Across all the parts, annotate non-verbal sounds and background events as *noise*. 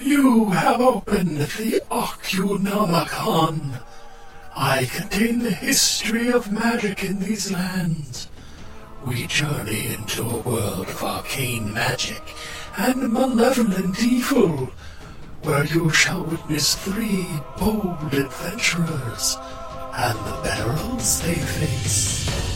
You have opened the Ocunomicon. I contain the history of magic in these lands. We journey into a world of arcane magic and malevolent evil, where you shall witness three bold adventurers and the perils they face.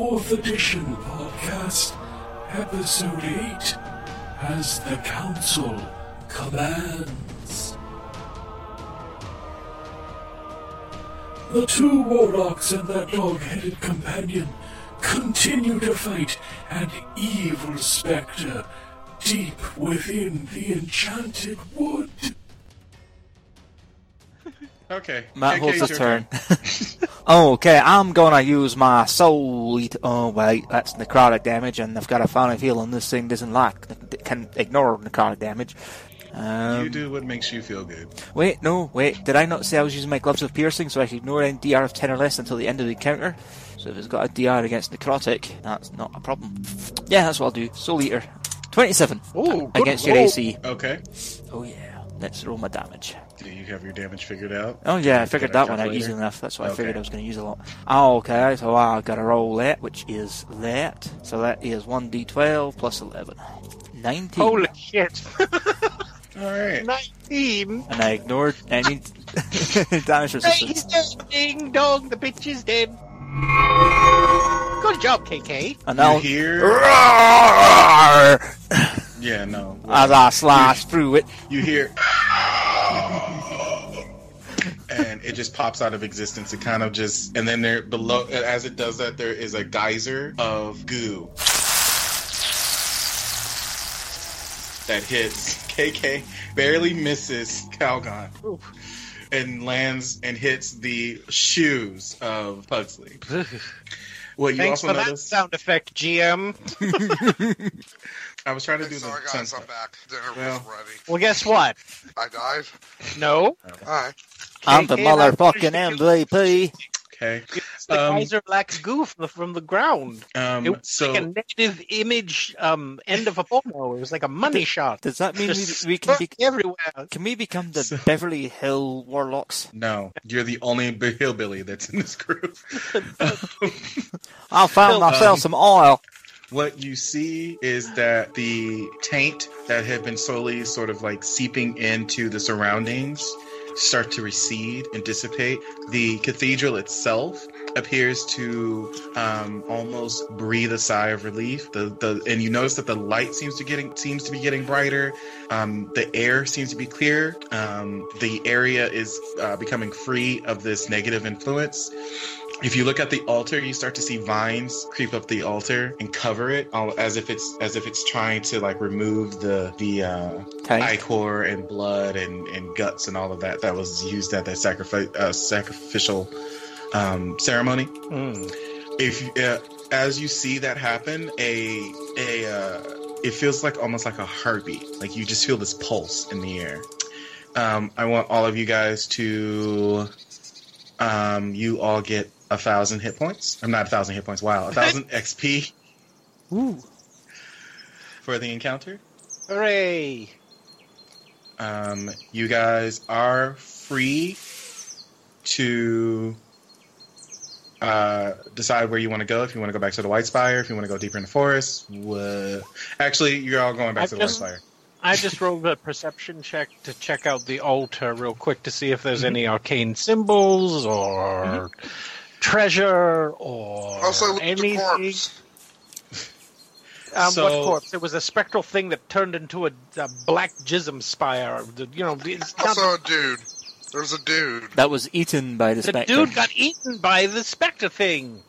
4th edition podcast, episode 8, as the Council commands. The two warlocks and their dog-headed companion continue to fight an evil spectre deep within the enchanted wood. *laughs* Okay. Matt KK, holds your his turn. oh, *laughs* okay, I'm gonna use my soul eat. Oh wait, that's necrotic damage, and I've got a funny feeling this thing doesn't like can ignore necrotic damage. Um, You do what makes you feel good. Wait, no, wait. Did I not say I was using my gloves of piercing so I could ignore any DR of ten or less until the end of the encounter? So if it's got a DR against necrotic, that's not a problem. Yeah, that's what I'll do. Soul eater, twenty-seven Ooh, good against your. AC. Okay. Oh yeah, let's roll my damage. Do you have your damage figured out? Oh yeah, I figured that one out easy enough. That's why I figured I was going to use a lot. Oh, okay, so I got to roll that, which is that. So that is 1d12 plus 11. 19. Holy shit. *laughs* All right. 19. And I ignored any *laughs* damage Hey, resistance. he's dead. Ding dong, the bitch is dead. Good job, KK. And now, You hear? Yeah, no. as I slash through it, You hear? and it just pops out of existence. It kind of just, and then there below, as it does that, there is a geyser of goo that hits *laughs* KK, barely misses Calgon, and lands and hits the shoes of Pugsley. *laughs* What you Thanks also for that sound effect, GM. *laughs* I was trying to Hey, do the sorry guys, sense- I'm back. Dinner Well. was ready. Well, guess what? I died. No. Alright. I'm the motherfucking MVP. Okay. It's the Um, Kaiser Black goo from the, from the ground. Um, It was so like a negative image um, end of a photo. It was like a money shot. Does that mean we, Just we can be, everywhere. can we become the So- Beverly Hill Warlocks? no, you're the only b- hillbilly that's in this group. *laughs* I found Um, myself some oil. What you see is that the taint that had been slowly sort of like seeping into the surroundings start to recede and dissipate. The cathedral itself appears to um, almost breathe a sigh of relief. The the and you notice that the light seems to getting seems to be getting brighter. Um, the air seems to be clear. Um, the area is uh, becoming free of this negative influence. If you look at the altar, you start to see vines creep up the altar and cover it, all, as if it's as if it's trying to like remove the the uh, ichor and blood and, and guts and all of that that was used at that sacrifice uh, sacrificial um, ceremony. Mm. If uh, as you see that happen, a a uh, it feels like almost like a heartbeat, like you just feel this pulse in the air. Um, I want all of you guys to um, you all get a thousand hit points. I'm not a thousand hit points. Wow, a thousand *laughs* XP Ooh. for the encounter. Hooray! Um, you guys are free to uh, decide where you want to go. If you want to go back to the White Spire, if you want to go deeper in the forest. Wha- Actually, you're all going back I to the just- White Spire. I just *laughs* rolled a perception check to check out the altar real quick to see if there's any arcane symbols or treasure or Also, look at the anything. Um, So- what corpse? It was a spectral thing that turned into a, a black jism spire. You know, it's not, Also a dude. There's a dude. That was eaten by the, the spectre. dude got eaten by the spectre thing.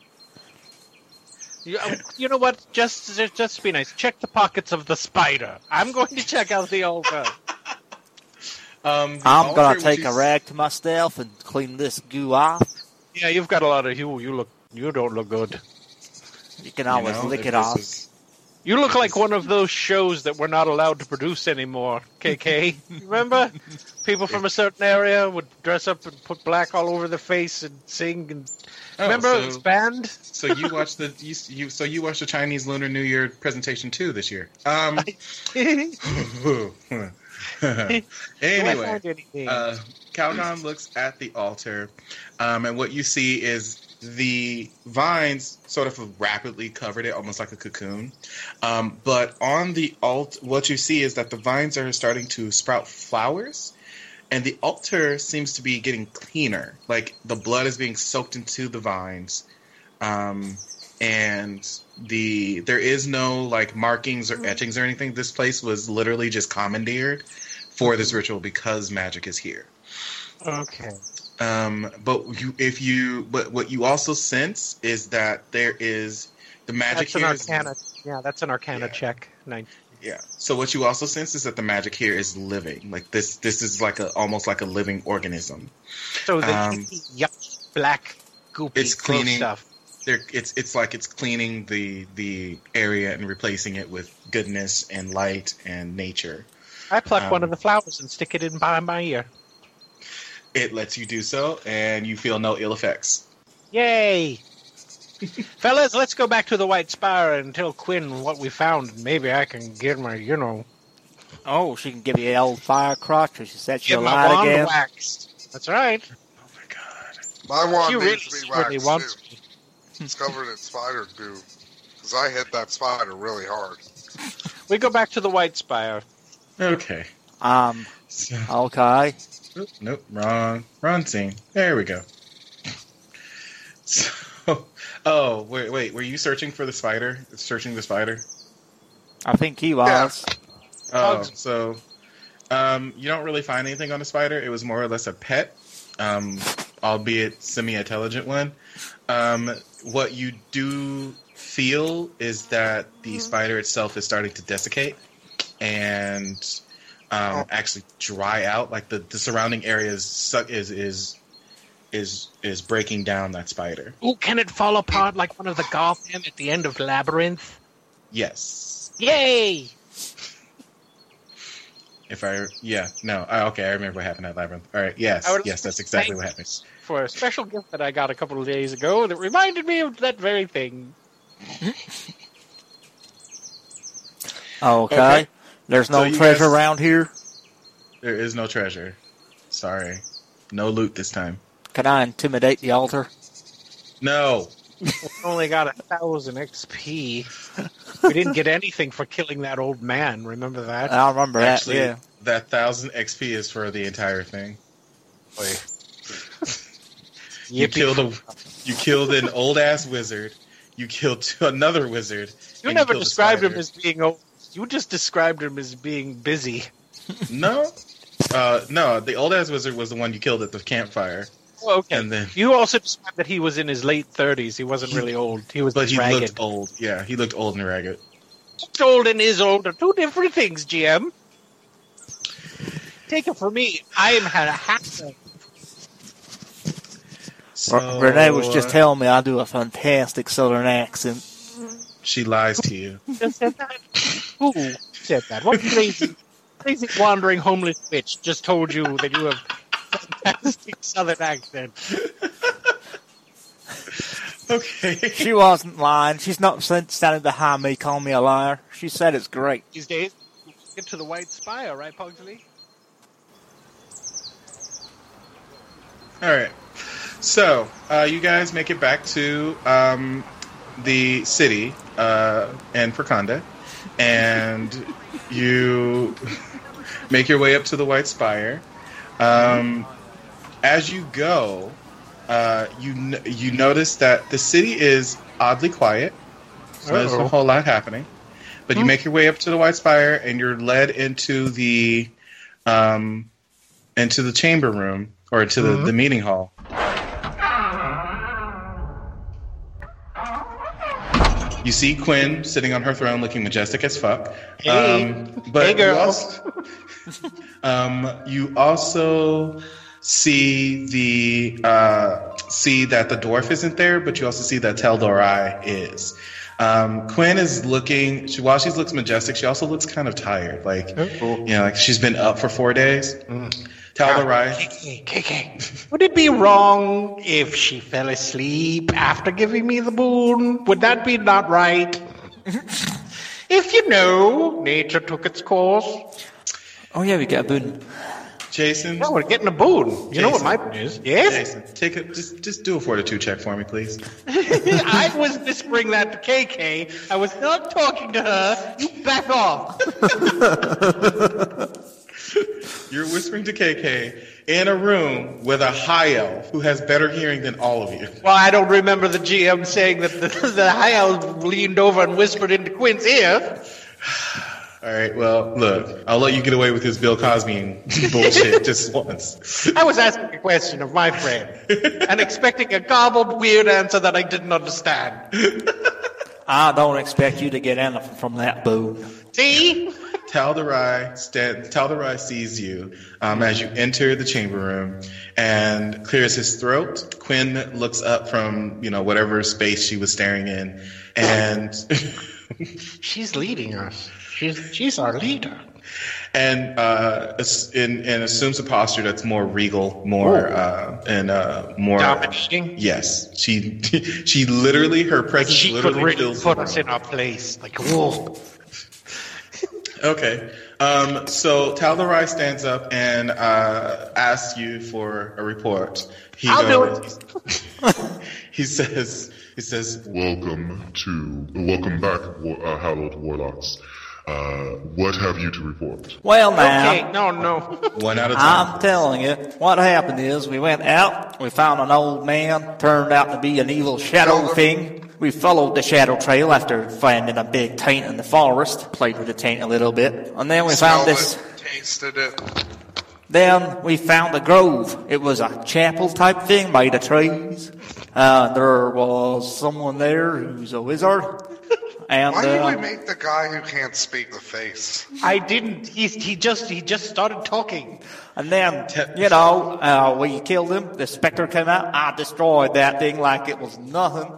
You, uh, you know what? Just, just just be nice. Check the pockets of the spider. I'm going to check out the altar. Um, the I'm gonna take a rag to myself and clean this goo off. Yeah, you've got a lot of you. You look. You don't look good. You can you always know, lick it off. is- You look like one of those shows that we're not allowed to produce anymore. KK, *laughs* remember? People from a certain area would dress up and put black all over their face and sing. And Oh, remember so- it was banned? So you watched the you, you so you watched the Chinese Lunar New Year presentation too this year. Um. *laughs* *laughs* *laughs* Anyway, uh, Calgon looks at the altar, um, and what you see is the vines sort of rapidly covered it, almost like a cocoon. Um, but on the alt, what you see is that the vines are starting to sprout flowers, and the altar seems to be getting cleaner. Like the blood is being soaked into the vines, um, and the there is no like markings or etchings or anything. This place was literally just commandeered for this ritual because magic is here. okay. Um, but you, if you, but what you also sense is that there is the magic That's an here. is- arcana. Yeah, that's an arcana Yeah. check. Nine. yeah. So what you also sense is that the magic here is living. Like this, this is like a almost like a living organism. So the Um, yucky, black, goopy it's cleaning- stuff. There, it's it's like it's cleaning the the area and replacing it with goodness and light and nature. I pluck one um, of the flowers and stick it in behind my ear. It lets you do so, and you feel no ill effects. Yay! *laughs* Fellas, let's go back to the White Spire and tell Quinn what we found. Maybe I can get my, you know, Oh, she can give you the old fire crotch, or she sets you get my alight again. waxed. That's right. Oh my god! My wand She really needs to be secretly waxed wants too. Me. It's covered in spider goo. Because I hit that spider really hard. *laughs* We go back to the White Spire. Okay. Um, So, *laughs* okay. Oop, nope, wrong, wrong scene. There we go. So, *laughs* oh wait, wait, were you searching for the spider? Searching the spider? I think he was. Oh, so um, you don't really find anything on the spider. It was more or less a pet, um, albeit semi-intelligent one. Um, what you do feel is that the spider itself is starting to desiccate and um, Oh. actually dry out. Like the, the surrounding area is su- is is is is breaking down that spider. Oh, can it fall apart like one of the Gotham at the end of Labyrinth? Yes. Yay! If I yeah no oh, okay I remember what happened at labyrinth. All right yes yes that's exactly what happened. For a special gift that I got a couple of days ago that reminded me of that very thing. *laughs* Okay. Okay. There's no So treasure guys- around here. There is no treasure. Sorry, no loot this time. Can I intimidate the altar? No. Only got a thousand XP. we didn't get anything for killing that old man. Remember that? I remember Actually, that. Yeah. that thousand XP is for the entire thing. You Yippee. killed a, you killed an old ass wizard. You killed *laughs* another wizard. You never a described him as being old. You just described him as being busy. no. Uh, no, the old ass wizard was the one you killed at the campfire, Oh, okay. and then You also described that he was in his late thirties. He wasn't really old. He was but he ragged. looked old. Yeah, he looked old and ragged. old and is old are two different things, GM. Take it from me. I am had a hacker. So, Renee was just uh, telling me I do a fantastic southern accent. she lies to you. *laughs* Just said that. Who said that? What crazy, crazy wandering homeless bitch just told you that you have fantastic southern accent? *laughs* Okay. She wasn't lying. She's not st- standing behind me calling me a liar. She said it's great. These days, get to the White Spire, right, Pugsley? All right. So, uh, you guys make it back to um, the city uh, in Prakonda, and you *laughs* make your way up to the White Spire. Um, as you go, uh, you n- you notice that the city is oddly quiet. So there's a whole lot happening. But you make your way up to the White Spire, and you're led into the um, into the chamber room or into the, the meeting hall. You see Quinn sitting on her throne, looking majestic as fuck. Hey. Um, but Hey, girl. You also, *laughs* um, you also see the uh, see that the dwarf isn't there, but you also see that Teldorai is. Um, Quinn is looking. She, while she looks majestic, she also looks kind of tired. Like you know, like she's been up for four days. Teldorai. KK, KK. Would it be wrong if she fell asleep after giving me the boon? Would that be not right? *laughs* if you know, nature took its course. Oh yeah, we get a boon. Jason. No, we're getting a boon. You know what my boon is? Yes? Jason, take a just just do a fortitude check for me, please. *laughs* I was whispering that to KK. I was not talking to her. You back off. *laughs* You're whispering to KK in a room with a high elf who has better hearing than all of you. Well, I don't remember the GM saying that the, *laughs* the high elf leaned over and whispered into Quinn's ear. *sighs* All right, well, look, I'll let you get away with this Bill Cosby *laughs* bullshit just once. *laughs* I was asking a question of my friend and expecting a garbled, weird answer that I didn't understand. I don't expect you to get anything from that boo. See? Talderai, stand, Talderai sees you um, as you enter the chamber room and clears his throat. Quinn looks up from, you know, whatever space she was staring in and *laughs* She's leading us. She's she's our leader. and uh, and, and assumes a posture that's more regal, more uh, and uh, more Dominating. Yes, she *laughs* she literally her presence she could literally really fills put us in our place. Like, whoa. Okay, um, so Talderai stands up and uh, asks you for a report. He I'll do goes, *laughs* he says he says Welcome to, welcome back, uh, Hallowed Warlocks. Uh, what have you to report? Well now, Okay, no, no. one out of time. I'm telling you, what happened is we went out, we found an old man, turned out to be an evil shadow thing. We followed the shadow trail after finding a big taint in the forest, played with the taint a little bit, and then we found this. it, tasted it. Then we found a grove. It was a chapel type thing made of trees. Uh, there was someone there who's a wizard. And Why did uh, we make the guy who can't speak the face? I didn't. He, he just he just started talking. And then, you know, uh, we killed him. The specter came out. I destroyed that thing like it was nothing.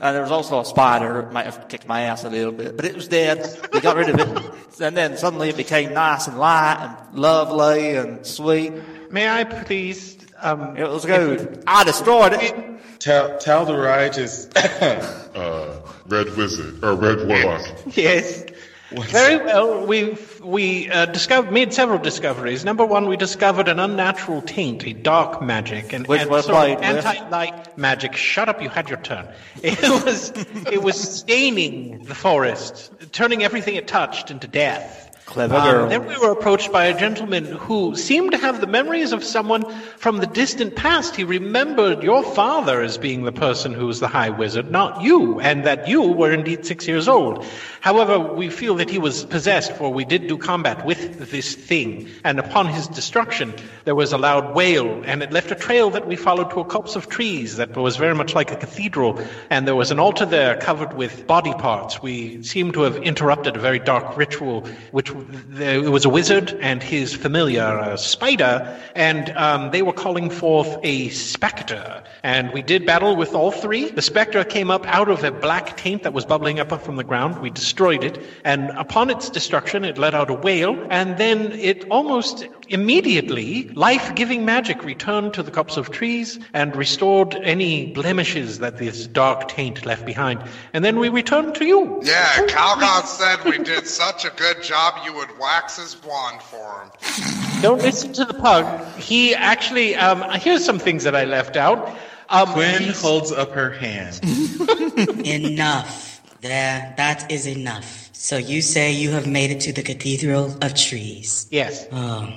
And there was also a spider. It might have kicked my ass a little bit, but it was dead. We got rid of it. *laughs* And then suddenly it became nice and light and lovely and sweet. May I please? Um, It was good. I destroyed it. Tal- Talderai just *coughs* Uh, Red Wizard, or Red Warlock. Yes. Very well. We we uh, discovered made several discoveries. Number one, we discovered an unnatural taint, a dark magic, and, Which was of anti-light magic. Shut up! You had your turn. *laughs* It was it was staining the forest, turning everything it touched into death. Clever Um, then we were approached by a gentleman who seemed to have the memories of someone from the distant past. He remembered your father as being the person who was the High Wizard, not you, and that you were indeed six years old. However, we feel that he was possessed, for we did do combat with this thing, and upon his destruction, there was a loud wail, and it left a trail that we followed to a copse of trees that was very much like a cathedral, and there was an altar there covered with body parts. We seem to have interrupted a very dark ritual, which there, it was a wizard and his familiar, a spider, and um, they were calling forth a specter. And we did battle with all three. The specter came up out of a black taint that was bubbling up from the ground. We destroyed it, and upon its destruction, it let out a wail, and then it almost immediately, life-giving magic returned to the cups of trees and restored any blemishes that this dark taint left behind. And then we returned to you. Yeah, Calgon said we did such a good job you would wax his wand for him. Don't listen to the pug. He actually, um, here's some things that I left out. Um, Quinn he's- holds up her hand. *laughs* Enough. There, that is enough. So you say you have made it to the Cathedral of Trees. Yes. Oh,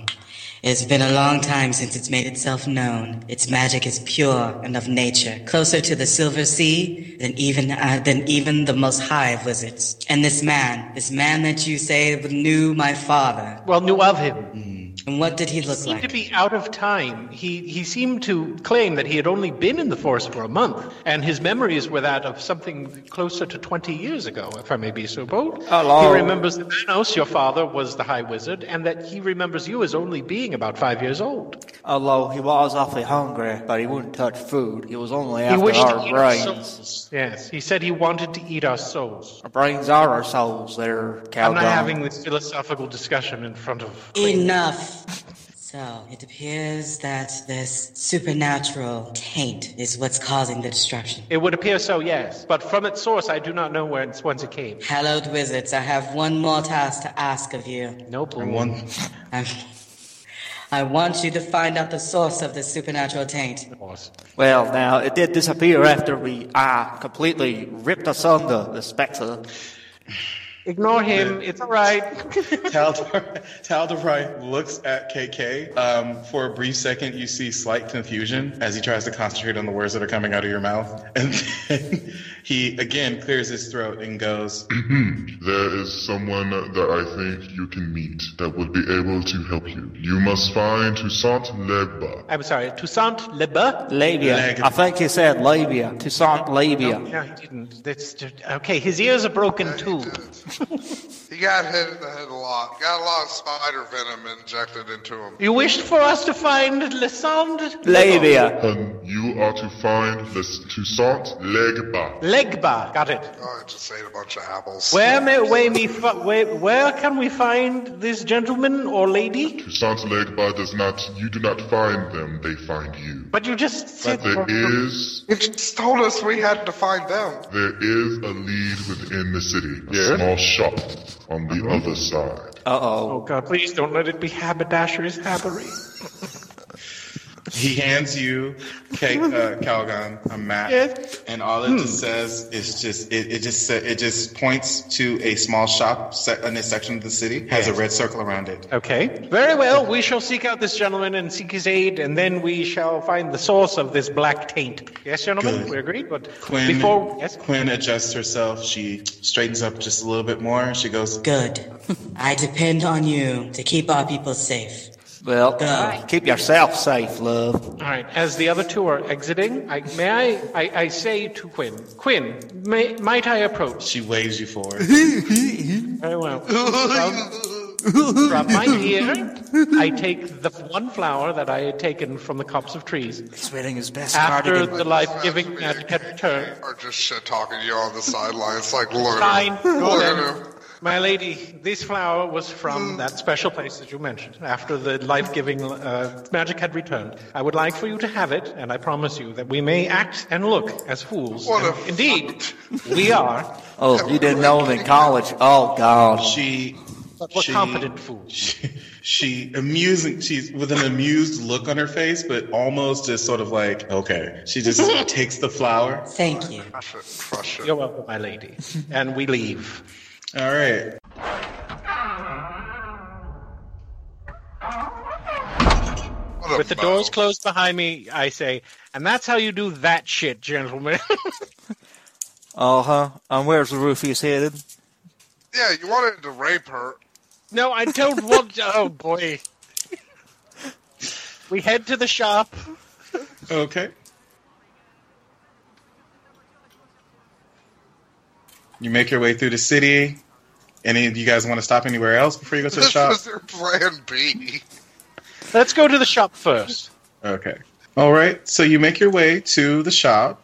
it's been a long time since it's made itself known. Its magic is pure and of nature, closer to the Silver Sea than even uh, than even the most high of wizards. And this man, this man that you say knew my father, Well, knew of him. And what did he look like? he seemed to be out of time. He he seemed to claim that he had only been in the force for a month, and his memories were that of something closer to twenty years ago, if I may be so bold. Hello. He remembers that Thanos, your father, was the High Wizard, and that he remembers you as only being about five years old. Although he was awfully hungry, but he wouldn't touch food. He was only He after wished to our eat our brains. souls. Yes, he said he wanted to eat our souls. Our brains are our souls. They're I'm Calgon. not having this philosophical discussion in front of. Enough. So, it appears that this supernatural taint is what's causing the destruction. It would appear so, yes, but from its source, I do not know where it's, whence it came. Hallowed wizards, I have one more task to ask of you. No, Nope. And one, I'm, I want you to find out the source of this supernatural taint. Well, now, it did disappear after we, ah, completely ripped asunder the spectre. Ignore him. It's all right. *laughs* Taldor, Talderai looks at KK. Um, for a brief second, you see slight confusion as he tries to concentrate on the words that are coming out of your mouth. And then he again clears his throat and goes, mm-hmm. There is someone that I think you can meet that would be able to help you. You must find Toussaint Leba. I'm sorry. Toussaint Leba? Labia. Leg- I think he said labia. Toussaint labia. No, he didn't. That's just, okay. His ears are broken too. *laughs* He got hit in the head a lot. Got a lot of spider venom injected into him. You wished for us to find Lesand Labia. And you are to find this Toussaint Legba. Legba. Got it. Oh, I just ate a bunch of apples. Where may where me fi- where, where can we find this gentleman or lady? Toussaint Legba does not, you do not find them, they find you. But you just said There is, You just told us we had to find them. there is a lead within the city. A small shop on the other side. Uh Oh oh. God! Please don't let it be haberdashery's habbery. He hands you K, uh, Calgon a map, Yes. and all it just says is just it, it just sa- it just points to a small shop set in a section of the city has a red circle around it. Okay. Very well. We shall seek out this gentleman and seek his aid, and then we shall find the source of this black taint. Yes, gentlemen. Good. We agreed. But Quinn, before yes, Quinn adjusts herself. She straightens up just a little bit more. She goes, Good. *laughs* I depend on you to keep our people safe. Well, Go. keep yourself safe, love. All right. As the other two are exiting, I, may I, I? I say to Quinn, Quinn, may, might I approach? she waves you forward. *laughs* Very well. From, from my ear, I take the one flower that I had taken from the copse of trees. He's wearing his best After cardigan. the life-giving magic had returned, Or just shit talking to you on the sidelines. Like, look Fine, at go Look then. at him. My lady, this flower was from that special place that you mentioned. After the life-giving uh, magic had returned, I would like for you to have it, and I promise you that we may act and look as fools. What And a- indeed, we are, Oh, you didn't know him in college. Oh, God. She but we're She- competent fools. she, she amusing she's with an amused look on her face but almost just sort of like okay she just *laughs* takes the flower Thank you. Crush it. Crush it. You're welcome, my lady. And we leave. All right With the mouth. doors closed behind me, I say, and that's how you do that shit, gentlemen. *laughs* Uh huh. And where's the roofies headed? Yeah, you wanted to rape her. no, I don't *laughs* want. to. Oh boy. We head to the shop. okay you make your way through the city any of you guys want to stop anywhere else before you go to the This shop was your plan B. Let's go to the shop first. Okay. All right. So you make your way to the shop.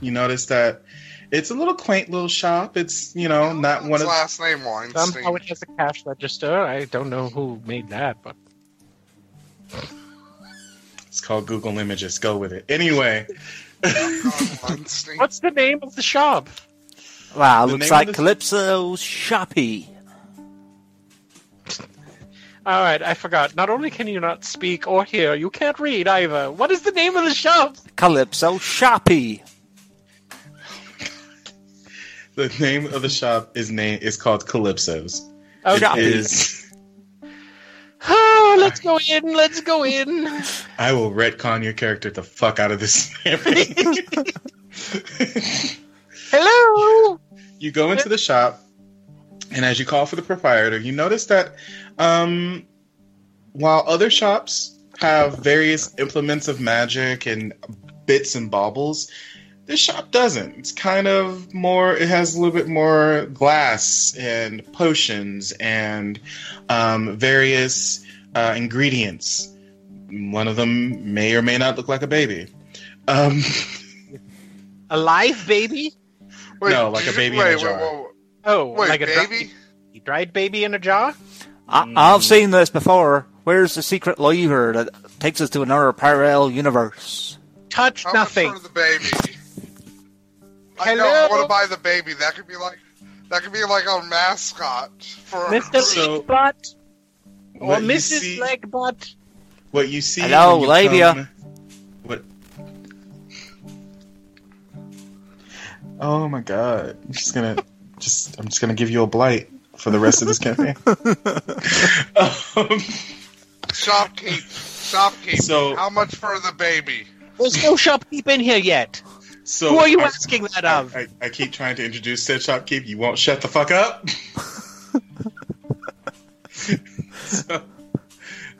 You notice that it's a little quaint little shop. It's you know not one His of last name Weinstein. Somehow it has a cash register. I don't know who made that, but it's called Google Images. Go with it. Anyway, Weinstein. *laughs* what's the name of the shop? Wow, The looks name like of the- Calypso's Shoppy. All right, I forgot. Not only can you not speak or hear, you can't read either. What is the name of the shop? Calypso Shoppy. the name of the shop is name is called Calypso's. Oh, It no. is- Oh, let's go in. Let's go in. *laughs* I will retcon your character the fuck out of this. *laughs* Hello. you go into the shop And as you call for the proprietor, you notice that um, while other shops have various implements of magic and bits and baubles, this shop doesn't. It's kind of more, it has a little bit more glass and potions and um, various uh, ingredients. One of them may or may not look like a baby. Um, *laughs* A live baby? Wait, No, like a did you- baby in a jar. Wait, wait, Oh, wait, like a dri- baby? dried baby in a jar? I, I've seen this before. Where's the secret lever that takes us to another parallel universe? Touch How nothing. much for the baby? I know. Hello? I want to buy the baby. That could be like, that could be like our mascot for. Mr. So- Legbutt or what Mrs. see- Legbutt. What you see? Hello, when you labia. come- What? Oh my god! I'm just gonna just I'm just gonna give you a blight for the rest of this campaign. *laughs* um, Shopkeep. Shopkeep. So- how much for the baby? There's no shopkeep in here yet. so Who are you I- asking that I, of? I, I keep trying to introduce said shopkeep. You won't shut the fuck up. *laughs* so,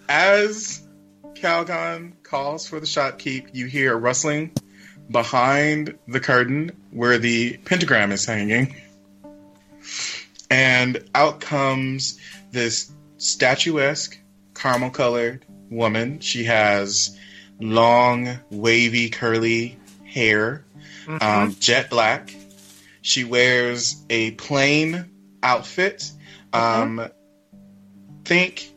as Calgon calls for the shopkeep, you hear a rustling behind the curtain where the pentagram is hanging. And out comes this statuesque, caramel colored woman. She has long, wavy, curly hair, um, jet black. She wears a plain outfit. Um, Think,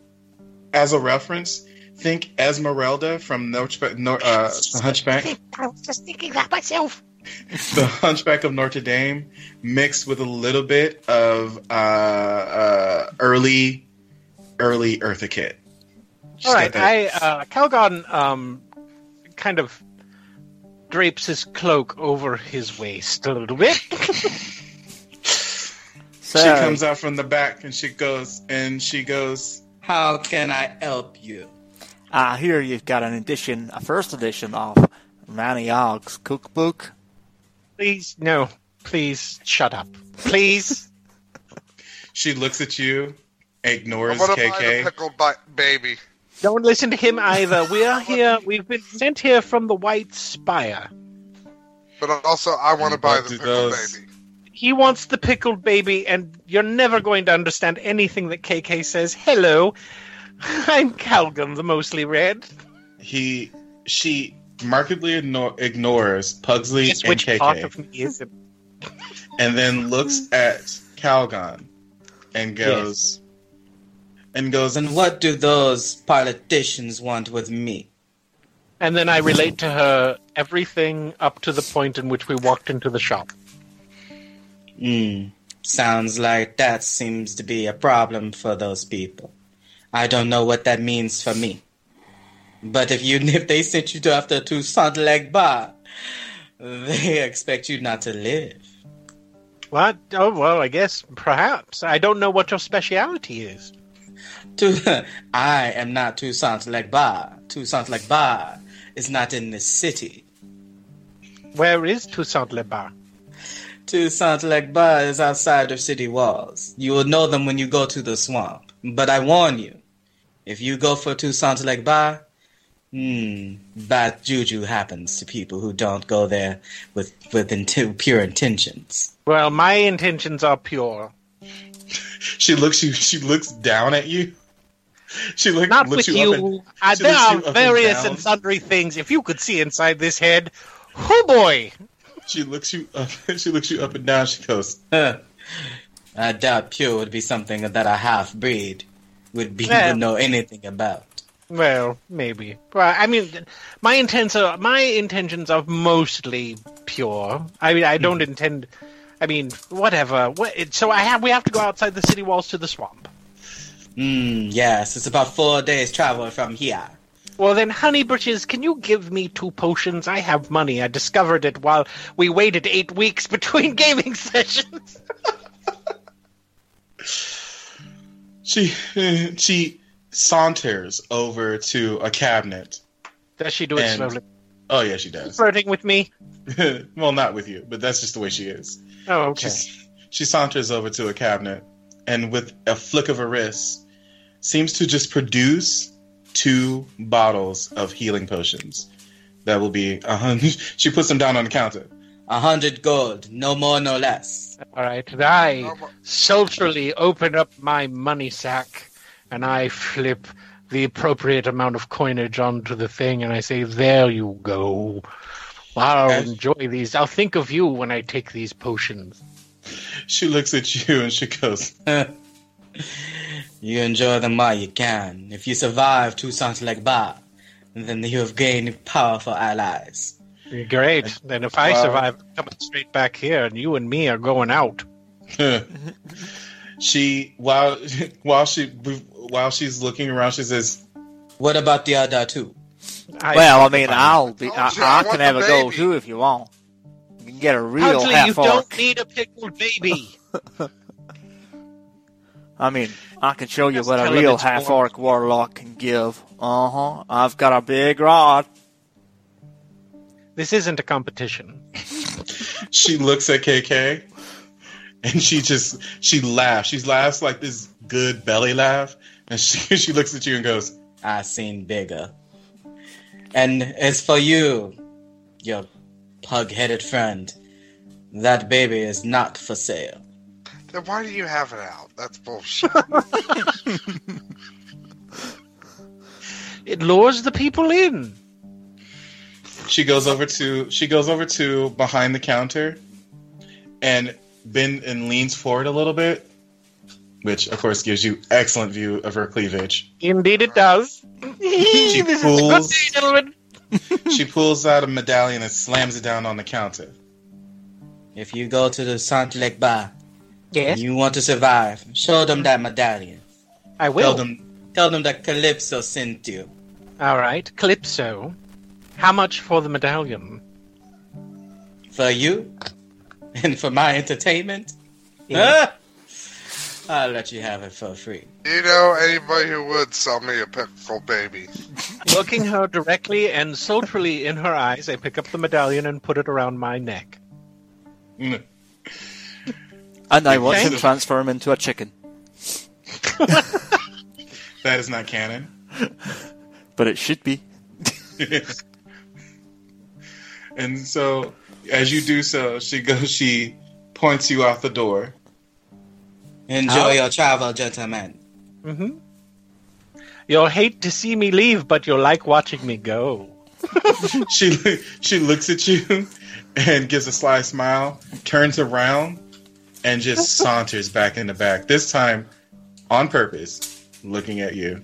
as a reference, think Esmeralda from Notre, Nor- uh, the Hunchback. I was just thinking that myself. *laughs* the Hunchback of Notre Dame mixed with a little bit of uh, uh, early, early Eartha Kitt. She's All right, got I uh, Calgon um, kind of drapes his cloak over his waist a little bit. *laughs* So, she comes out from the back and she goes and she goes. How can I help you? Ah, I hear you've got an edition, a first edition of Nanny Ogg's cookbook. please, no, please shut up, please. *laughs* She looks at you, I ignores want to buy the KK. pickled bi- baby. Don't listen to him either. We are here. We've been sent here from the White Spire. But also, I want to buy the do pickled those- baby. He wants the pickled baby, and you're never going to understand anything that KK says. Hello, *laughs* I'm Calgon, the mostly red. He, she markedly igno- ignores Pugsley Guess and which part KK, of me is it? and then looks at Calgon and goes, and goes, And what do those politicians want with me? And then I relate to her everything up to the point in which we walked into the shop. Hmm. Sounds like that seems to be a problem for those people. I don't know what that means for me. But if you *laughs* if they sent you to after Toussaint Legba, they expect you not to live. What? Oh, well, I guess perhaps. I don't know what your speciality is. To, *laughs* I am not Toussaint Legba. Toussaint Legba is not in this city. Where is Toussaint Le Bar? Toussaint Legba is outside of city walls. You will know them when you go to the swamp. But I warn you, if you go for Toussaint Legba, hmm, bad juju happens to people who don't go there with with inti- pure intentions. Well, my intentions are pure. *laughs* she looks you, she looks down at you. She look, Not looks with you. you. and- Uh, there are up and various and sundry things. If you could see inside this head, oh boy! She looks you up. *laughs* She looks you up and down. She goes, Huh. I doubt pure would be something that a half breed would be Well- would know anything about. Well, maybe. Well, I mean, my intents are my intentions are mostly pure. I mean, I don't intend. I mean, whatever. What, so I have we have to go outside the city walls to the swamp. Hmm, yes, it's about four days travel from here. Well, then, Honey Britches, can you give me two potions? I have money. I discovered it while we waited eight weeks between *laughs* gaming sessions. *laughs* she *laughs* she saunters over to a cabinet. Does she do it And- slowly? Oh yeah, she does. Flirting with me? well, not with you, but that's just the way she is. Oh, okay. She's, she saunters over to a cabinet and with a flick of her wrist, seems to just produce two bottles of healing potions. That will be a hundred. *laughs* She puts them down on the counter. A hundred gold, no more, no less. All right, I No, sultrily open up my money sack and I flip the appropriate amount of coinage onto the thing and I say, There you go. I'll As- enjoy these. I'll think of you when I take these potions. She looks at you and she goes, *laughs* You enjoy them while you can. If you survive Toussaint Legba, then you have gained powerful allies. Great. Then if I survive, I'm coming straight back here and you and me are going out. she while while she while she's looking around, she says, What about the other two? I well, I mean, I'll be. I, I I can have a go too if you want. You can get a real Pugsley, half you orc. don't need a pickled baby. *laughs* I mean, I can show you what a real half warm. orc warlock can give. Uh huh. I've got a big rod. this isn't a competition. *laughs* she looks at KK, and she just she laughs. She laughs like this good belly laugh, and she *laughs* she looks at you and goes, I seen bigger. And as for you, your pug-headed friend, that baby is not for sale. Then why do you have it out? That's bullshit. It lures the people in. she goes over to she goes over to behind the counter, and bend and leans forward a little bit, which of course gives you excellent view of her cleavage. Indeed, it does. She *laughs* this is a good pulls- day, gentlemen. *laughs* She pulls out a medallion and slams it down on the counter. If you go to the Saint Legba, Yes, you want to survive, show them that medallion. I will. Tell them, tell them that Calypso sent you. All right, Calypso. How much for the medallion? For you? *laughs* And for my entertainment? Yeah. Ah! I'll let you have it for free. You know anybody who would sell me a pickle baby? *laughs* Looking her directly and sultrily in her eyes, I pick up the medallion and put it around my neck. Mm. And I watch him transform into a chicken. *laughs* That is not canon. But it should be. *laughs* and so, as you do so, she goes. She points you out the door. Enjoy your travel, gentlemen. Mm-hmm. You'll hate to see me leave, but you'll like watching me go. *laughs* She she looks at you and gives a sly smile, turns around, and just *laughs* saunters back in the back. This time, on purpose, looking at you.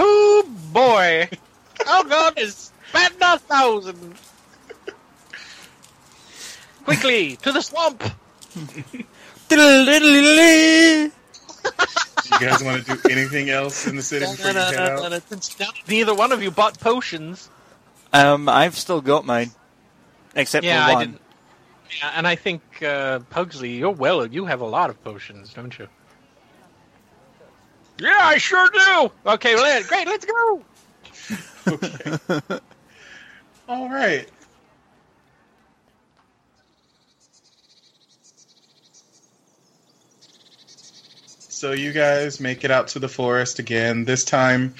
Oh boy! *laughs* Oh god, is batting a thousand. Quickly to the swamp. You guys want to do anything else in the city before you head out? Since *laughs* Neither one of you bought potions. Um, I've still got mine, except Yeah, for I one. didn't. Yeah, and I think uh, Pugsley, you're well. You have a lot of potions, don't you? Yeah, I sure do. Okay, well, great. Let's go. Okay. *laughs* All right. So you guys make it out to the forest again. This time,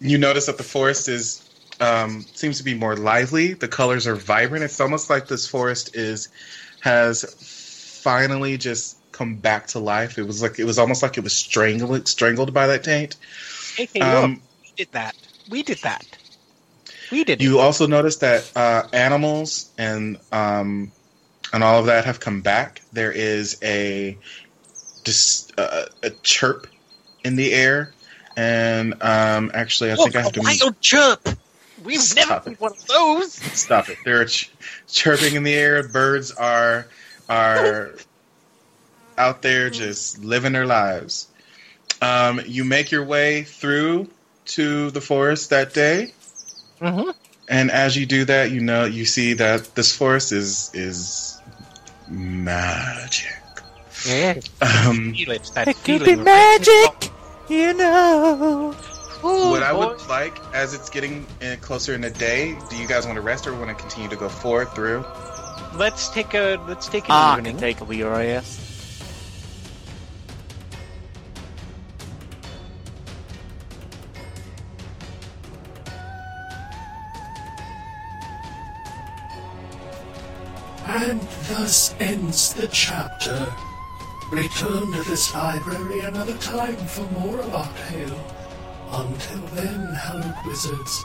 you notice that the forest is um, seems to be more lively. The colors are vibrant. It's almost like this forest is has finally just come back to life. It was like it was almost like it was strangled strangled by that taint. Hey, hey, Um, look, we did that. We did that. We did You it. also notice that uh, animals and um, and all of that have come back. There is a uh, a chirp in the air, and um, actually, I think I have a to wild chirp. We've Stop never it. seen one of those. stop it. There are ch- chirping in the air. Birds are are *laughs* out there just living their lives. Um, you make your way through to the forest that day. Mm-hmm. And as you do that, you know you see that this forest is is magic. Yeah. Um, it. It could be magic, you know. Oh, what I boy. would like as it's getting in closer in the day, do you guys want to rest or want to continue to go forward through? let's take a let's take an Ah, I evening. can take a wee rest. And thus ends the chapter. Return to this library another time for more of our tale. Until then, hallowed wizards,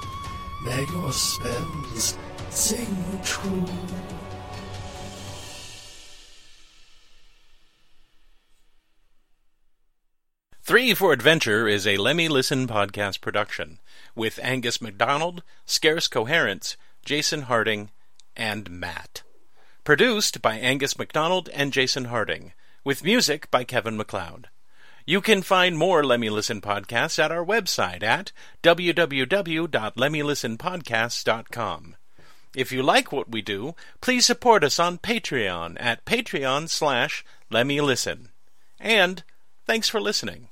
may your spells sing true. Three for Adventure is a Lemmy Listen podcast production with Angus MacDonald, Scarce Coherence, Jason Harding, and Matt. Produced by Angus MacDonald and Jason Harding, with music by Kevin MacLeod. You can find more Lemmy Listen podcasts at our website at www.lemmylistenpodcasts.com. If you like what we do, please support us on Patreon at patreon slash Lemmy Listen. And thanks for listening.